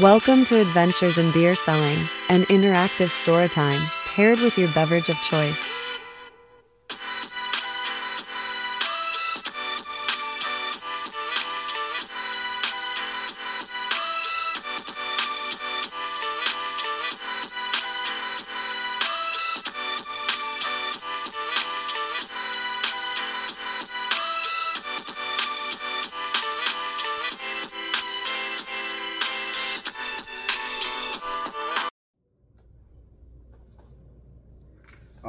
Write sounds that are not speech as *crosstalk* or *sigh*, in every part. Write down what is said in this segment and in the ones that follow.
Welcome to Adventures in Beer Selling, an interactive story time paired with your beverage of choice.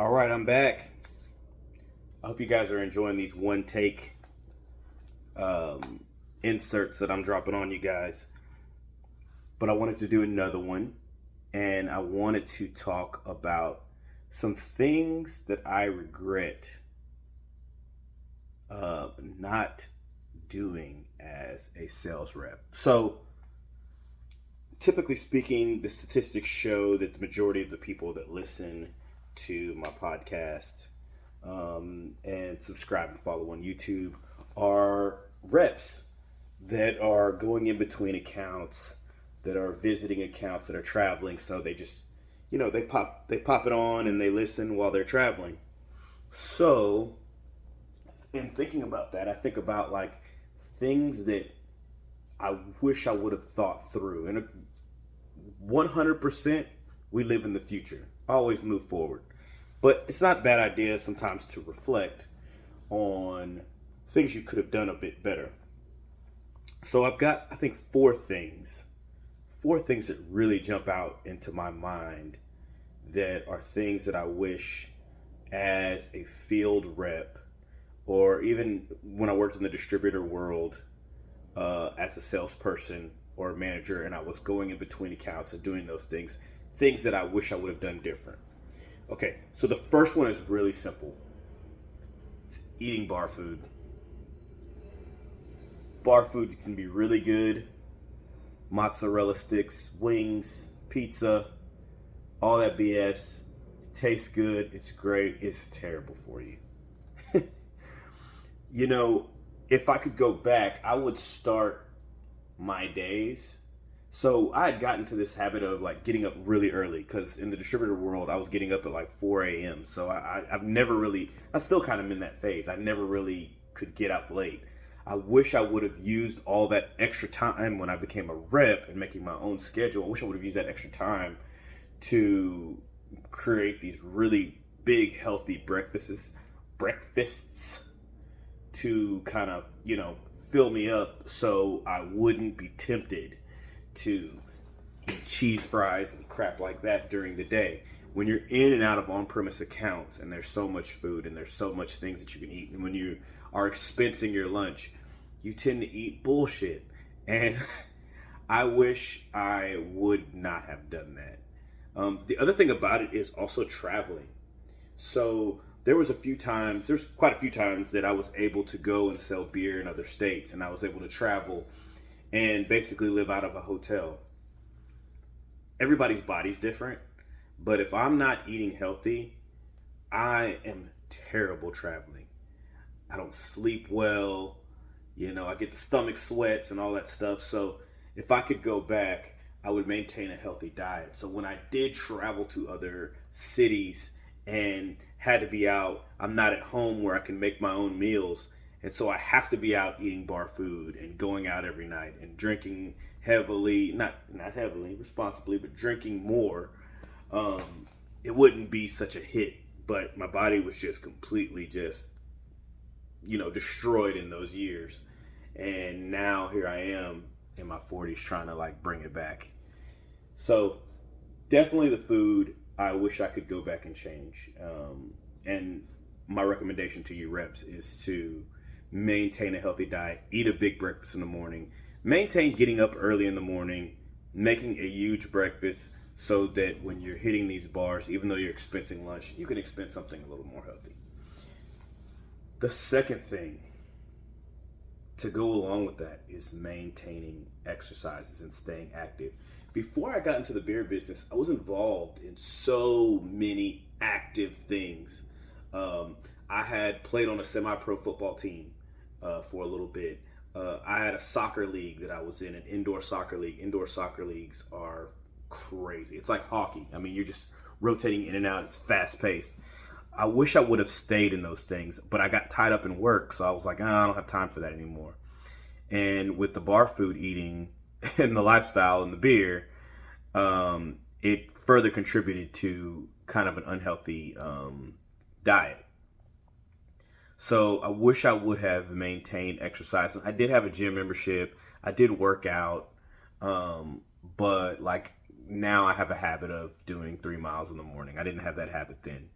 All right, I'm back. I hope you guys are enjoying these one take um, inserts that I'm dropping on you guys. But I wanted to do another one, and I wanted to talk about some things that I regret uh, not doing as a sales rep. So, typically speaking, the statistics show that the majority of the people that listen to my podcast um, and subscribe and follow on YouTube are reps that are going in between accounts, that are visiting accounts, that are traveling. So they just, you know, they pop they pop it on and they listen while they're traveling. So, in thinking about that, I think about like things that I wish I would have thought through. And 100% we live in the future. Always move forward. But it's not a bad idea sometimes to reflect on things you could have done a bit better. So I've got, I think, four things. Four things that really jump out into my mind that are things that I wish as a field rep or even when I worked in the distributor world uh, as a salesperson or a manager and I was going in between accounts and doing those things, things that I wish I would have done different. Okay, so the first one is really simple. It's eating bar food. Bar food can be really good. Mozzarella sticks, wings, pizza, all that BS. It tastes good. It's great. It's terrible for you. *laughs* you know, if I could go back, I would start my days so I had gotten to this habit of like getting up really early because in the distributor world, I was getting up at like 4 a.m. So I, I've never really, I still kind of in that phase. I never really could get up late. I wish I would have used all that extra time when I became a rep and making my own schedule. I wish I would have used that extra time to create these really big, healthy breakfasts, breakfasts to kind of, you know, fill me up so I wouldn't be tempted to cheese fries and crap like that during the day. When you're in and out of on premise accounts and there's so much food and there's so much things that you can eat, and when you are expensing your lunch, you tend to eat bullshit. And *laughs* I wish I would not have done that. Um, the other thing about it is also traveling. So there was a few times, there's quite a few times that I was able to go and sell beer in other states, and I was able to travel and basically live out of a hotel. Everybody's body's different, but if I'm not eating healthy, I am terrible traveling. I don't sleep well. You know, I get the stomach sweats and all that stuff. So if I could go back, I would maintain a healthy diet. So when I did travel to other cities and had to be out, I'm not at home where I can make my own meals and so I have to be out eating bar food and going out every night and drinking heavily, not not heavily, responsibly, but drinking more. Um, it wouldn't be such a hit, but my body was just completely just you know destroyed in those years. And now here I am in my 40s trying to like bring it back. So definitely the food. I wish I could go back and change. Um, and my recommendation to you reps is to maintain a healthy diet, eat a big breakfast in the morning, maintain getting up early in the morning, making a huge breakfast so that when you're hitting these bars, even though you're expensing lunch, you can expense something a little more healthy. The second thing to go along with that is maintaining exercises and staying active. Before I got into the beer business, I was involved in so many active things. Um, I had played on a semi pro football team uh, for a little bit. uh, I had a soccer league that I was in, an indoor soccer league. Indoor soccer leagues are crazy. It's like hockey. I mean, you're just rotating in and out. It's fast paced. I wish I would have stayed in those things, but I got tied up in work, so I was like, oh, I don't have time for that anymore. And with the bar food eating *laughs* and the lifestyle and the beer, um, it further contributed to kind of an unhealthy um, diet. So I wish I would have maintained exercise. I did have a gym membership. I did work out, um, but like now I have a habit of doing three miles in the morning. I didn't have that habit then,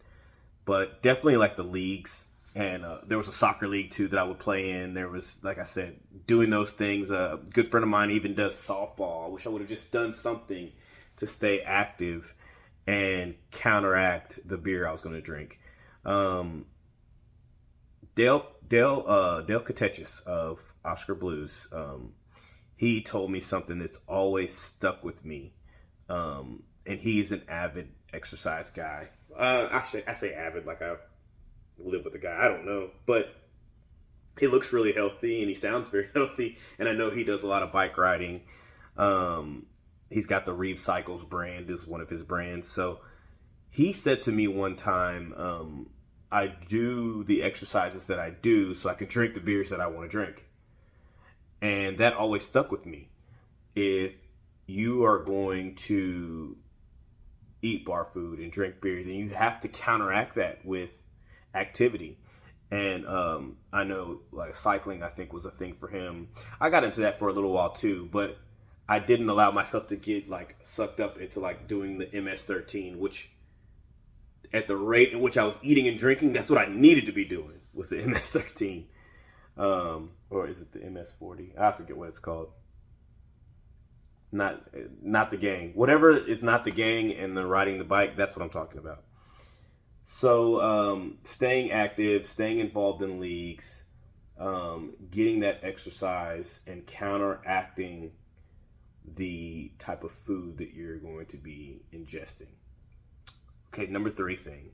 but definitely like the leagues. And uh, there was a soccer league too that I would play in. There was, like I said, doing those things. A good friend of mine even does softball. I wish I would have just done something to stay active and counteract the beer I was going to drink. Um, Dale Dale uh, Dale Katechis of Oskar Blues, um, he told me something that's always stuck with me, um, and he's an avid exercise guy. Uh, say I say avid like I live with the guy. I don't know, but he looks really healthy and he sounds *laughs* very healthy. And I know he does a lot of bike riding. Um, he's got the Reeb Cycles brand is one of his brands. So he said to me one time, um, I do the exercises that I do so I can drink the beers that I want to drink. And that always stuck with me. If you are going to eat bar food and drink beer, then you have to counteract that with activity. And um, I know like cycling, I think was a thing for him. I got into that for a little while too, but I didn't allow myself to get like sucked up into like doing the MS13, which at the rate in which I was eating and drinking, that's what I needed to be doing was the *laughs* MS13. Um, or is it the MS40? I forget what it's called. Not not the gang. Whatever is not the gang and the riding the bike, that's what I'm talking about. So um, staying active, staying involved in leagues, um, getting that exercise, and counteracting the type of food that you're going to be ingesting. Okay, number three thing,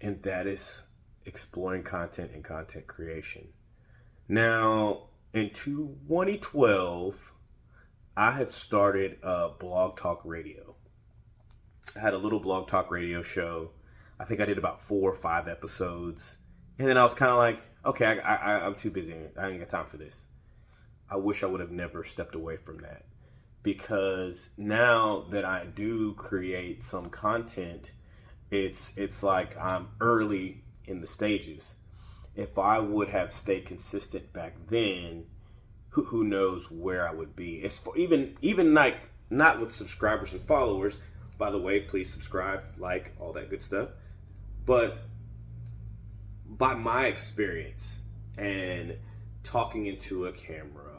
and that is exploring content and content creation. Now, in 2012, I had started a blog talk radio. I had a little blog talk radio show. I think I did about four or five episodes. And then I was kind of like, okay, I, I, I'm too busy. I ain't got time for this. I wish I would have never stepped away from that because now that I do create some content, it's it's like I'm early in the stages. If I would have stayed consistent back then, who, who knows where I would be? It's for even even like not with subscribers and followers. By the way, please subscribe, like all that good stuff. But by my experience and talking into a camera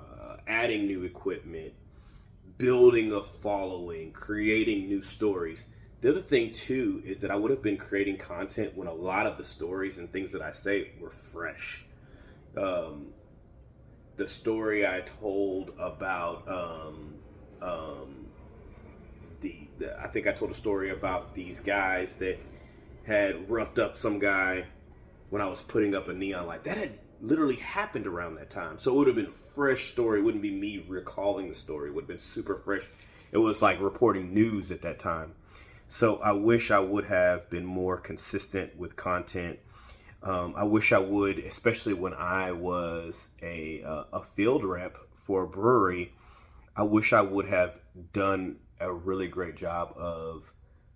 adding new equipment, building a following, creating new stories. The other thing too is that I would have been creating content when a lot of the stories and things that I say were fresh. Um, the story I told about um, um, the, the, I think I told a story about these guys that had roughed up some guy when I was putting up a neon light. That had literally happened around that time. So it would have been a fresh story. It wouldn't be me recalling the story. It would have been super fresh. It was like reporting news at that time. So I wish I would have been more consistent with content. Um, I wish I would, especially when I was a, uh, a field rep for a brewery. I wish I would have done a really great job of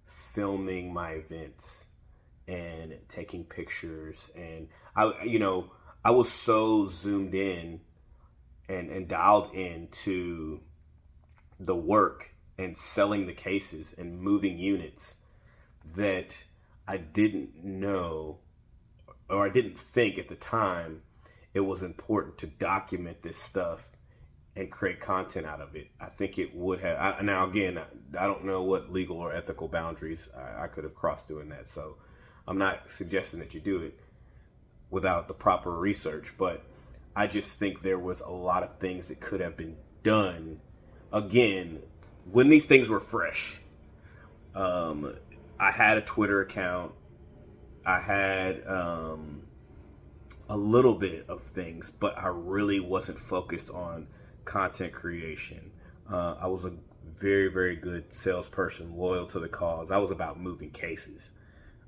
filming my events and taking pictures and I you know I was so zoomed in and, and dialed into the work and selling the cases and moving units that I didn't know or I didn't think at the time it was important to document this stuff and create content out of it. I think it would have. I, now, again, I, I, don't know what legal or ethical boundaries I, I could have crossed doing that. So I'm not suggesting that you do it without the proper research. But I just think there was a lot of things that could have been done again when these things were fresh. Um, I had a Twitter account. I had um, a little bit of things, but I really wasn't focused on content creation. Uh, I was a very, very good salesperson, loyal to the cause. I was about moving cases.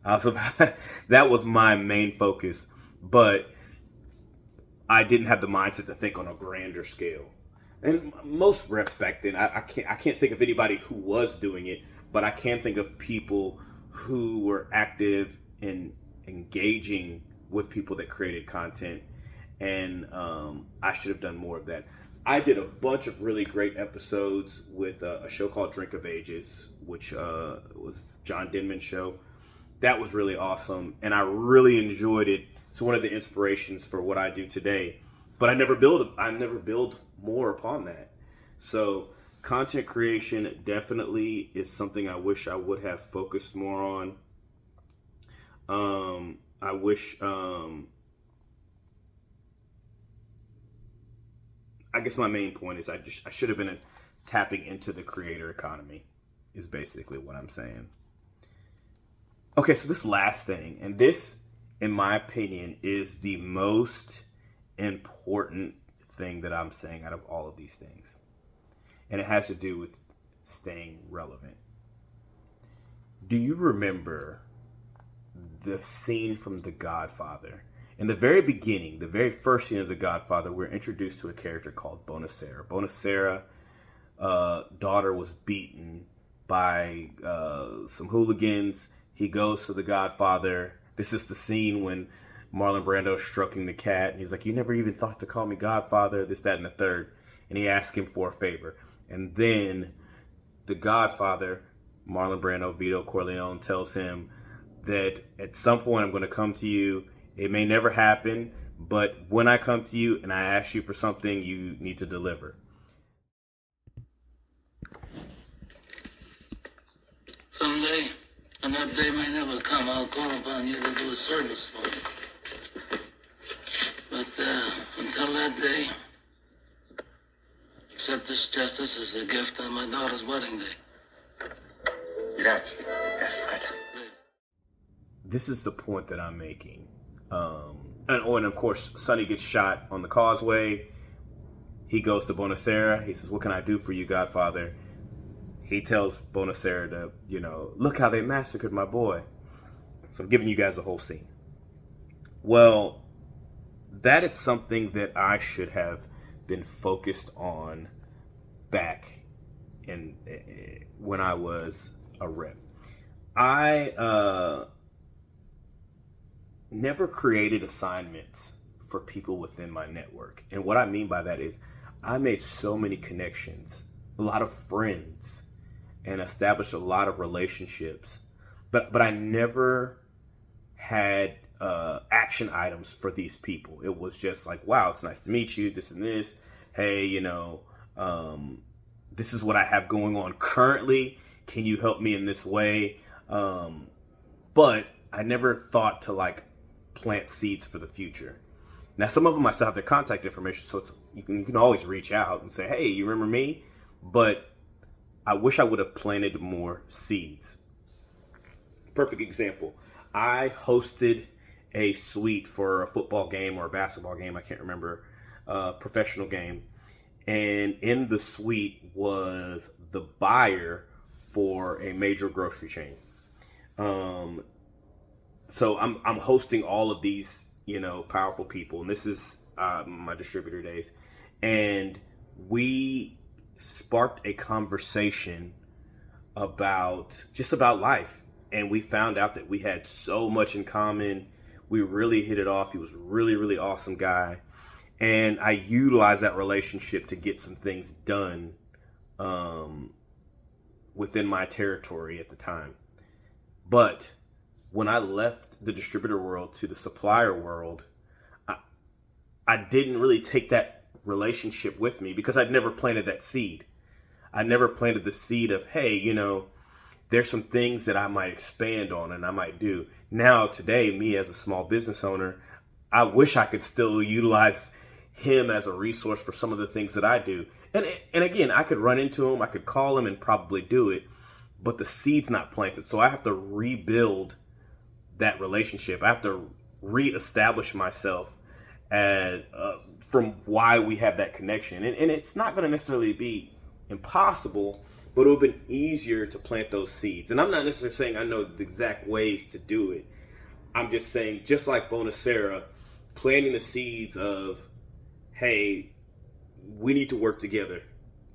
I was about, *laughs* that was my main focus, but I didn't have the mindset to think on a grander scale. And most reps back then, I, I can't, I can't think of anybody who was doing it, but I can think of people who were active in engaging with people that created content, and um, I should have done more of that. I did a bunch of really great episodes with a, a show called Drink of Ages, which uh, was John Denman's show. That was really awesome, and I really enjoyed it. It's one of the inspirations for what I do today. But I never build. I never build more upon that. So content creation definitely is something I wish I would have focused more on. Um, I wish um, I guess my main point is I just I should have been tapping into the creator economy is basically what I'm saying. Okay, so this last thing, and this, in my opinion, is the most important thing that I'm saying out of all of these things. And it has to do with staying relevant. Do you remember the scene from The Godfather in the very beginning, the very first scene of The Godfather, we're introduced to a character called Bonasera. Bonasera, uh, daughter was beaten by uh, some hooligans. He goes to The Godfather. This is the scene when Marlon Brando stroking the cat, and he's like, "You never even thought to call me Godfather." This, that, and the third. And he asks him for a favor, and then The Godfather, Marlon Brando, Vito Corleone tells him that at some point I'm going to come to you it may never happen, but when I come to you and I ask you for something, you need to deliver. Someday, and that day may never come, I'll call upon you to do a service for me. But uh, until that day, accept this justice as a gift on my daughter's wedding day. Grazie. That's. This is the point that I'm making. Um, and, oh, and of course, Sonny gets shot on the causeway. He goes to Bonasera. He says, What can I do for you, Godfather? He tells Bonasera to, you know, look how they massacred my boy. So I'm giving you guys the whole scene. Well, that is something that I should have been focused on back in uh, when I was a rep. I uh, never created assignments for people within my network. And what I mean by that is I made so many connections, a lot of friends, and established a lot of relationships. But but I never had uh, action items for these people. It was just like, wow, it's nice to meet you. This and this. Hey, you know, um, this is what I have going on currently. Can you help me in this way? Um, but I never thought to like plant seeds for the future. Now, some of them I still have their contact information, so you can you can always reach out and say, "Hey, you remember me?" But I wish I would have planted more seeds. Perfect example. I hosted a suite for a football game or a basketball game. I can't remember. Uh, professional game, and in the suite was the buyer for a major grocery chain. Um, so I'm I'm hosting all of these you know powerful people, and this is uh, my distributor days, and we sparked a conversation about just about life, and we found out that we had so much in common. We really hit it off. He was really really awesome guy, and I utilized that relationship to get some things done um, within my territory at the time, but when I left the distributor world to the supplier world, I, I didn't really take that relationship with me because I'd never planted that seed. I never planted the seed of, hey, you know, there's some things that I might expand on and I might do. Now, today, me as a small business owner, I wish I could still utilize him as a resource for some of the things that I do. And and again, I could run into him, I could call him and probably do it, but the seed's not planted. So I have to rebuild that relationship. I have to reestablish myself as, uh, from why we have that connection. And, and it's not going to necessarily be impossible, but it would have been easier to plant those seeds. And I'm not necessarily saying I know the exact ways to do it. I'm just saying, just like Bonasera, planting the seeds of, hey, we need to work together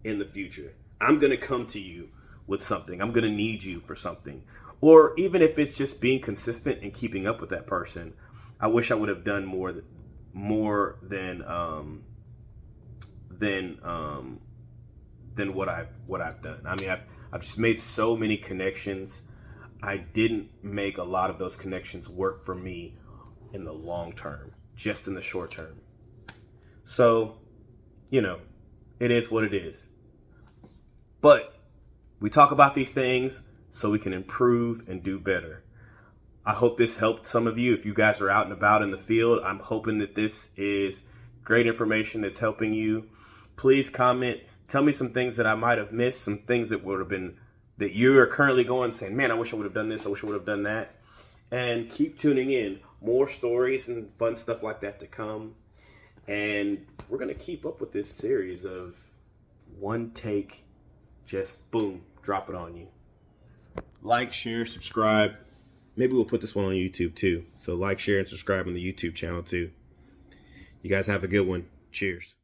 in the future. I'm going to come to you with something. I'm going to need you for something. Or even if it's just being consistent and keeping up with that person, I wish I would have done more more than um than um than what I've what I've done. I mean, I've I've just made so many connections. I didn't make a lot of those connections work for me in the long term, just in the short term. So, you know, it is what it is. But we talk about these things so we can improve and do better. I hope this helped some of you. If you guys are out and about in the field, I'm hoping that this is great information that's helping you. Please comment. Tell me some things that I might have missed, some things that would have been that you are currently going saying, man, I wish I would have done this. I wish I would have done that. And keep tuning in. More stories and fun stuff like that to come. And we're going to keep up with this series of one take, just boom, drop it on you. Like, share, subscribe. Maybe we'll put this one on YouTube too. So like, share, and subscribe on the YouTube channel too. You guys have a good one. Cheers.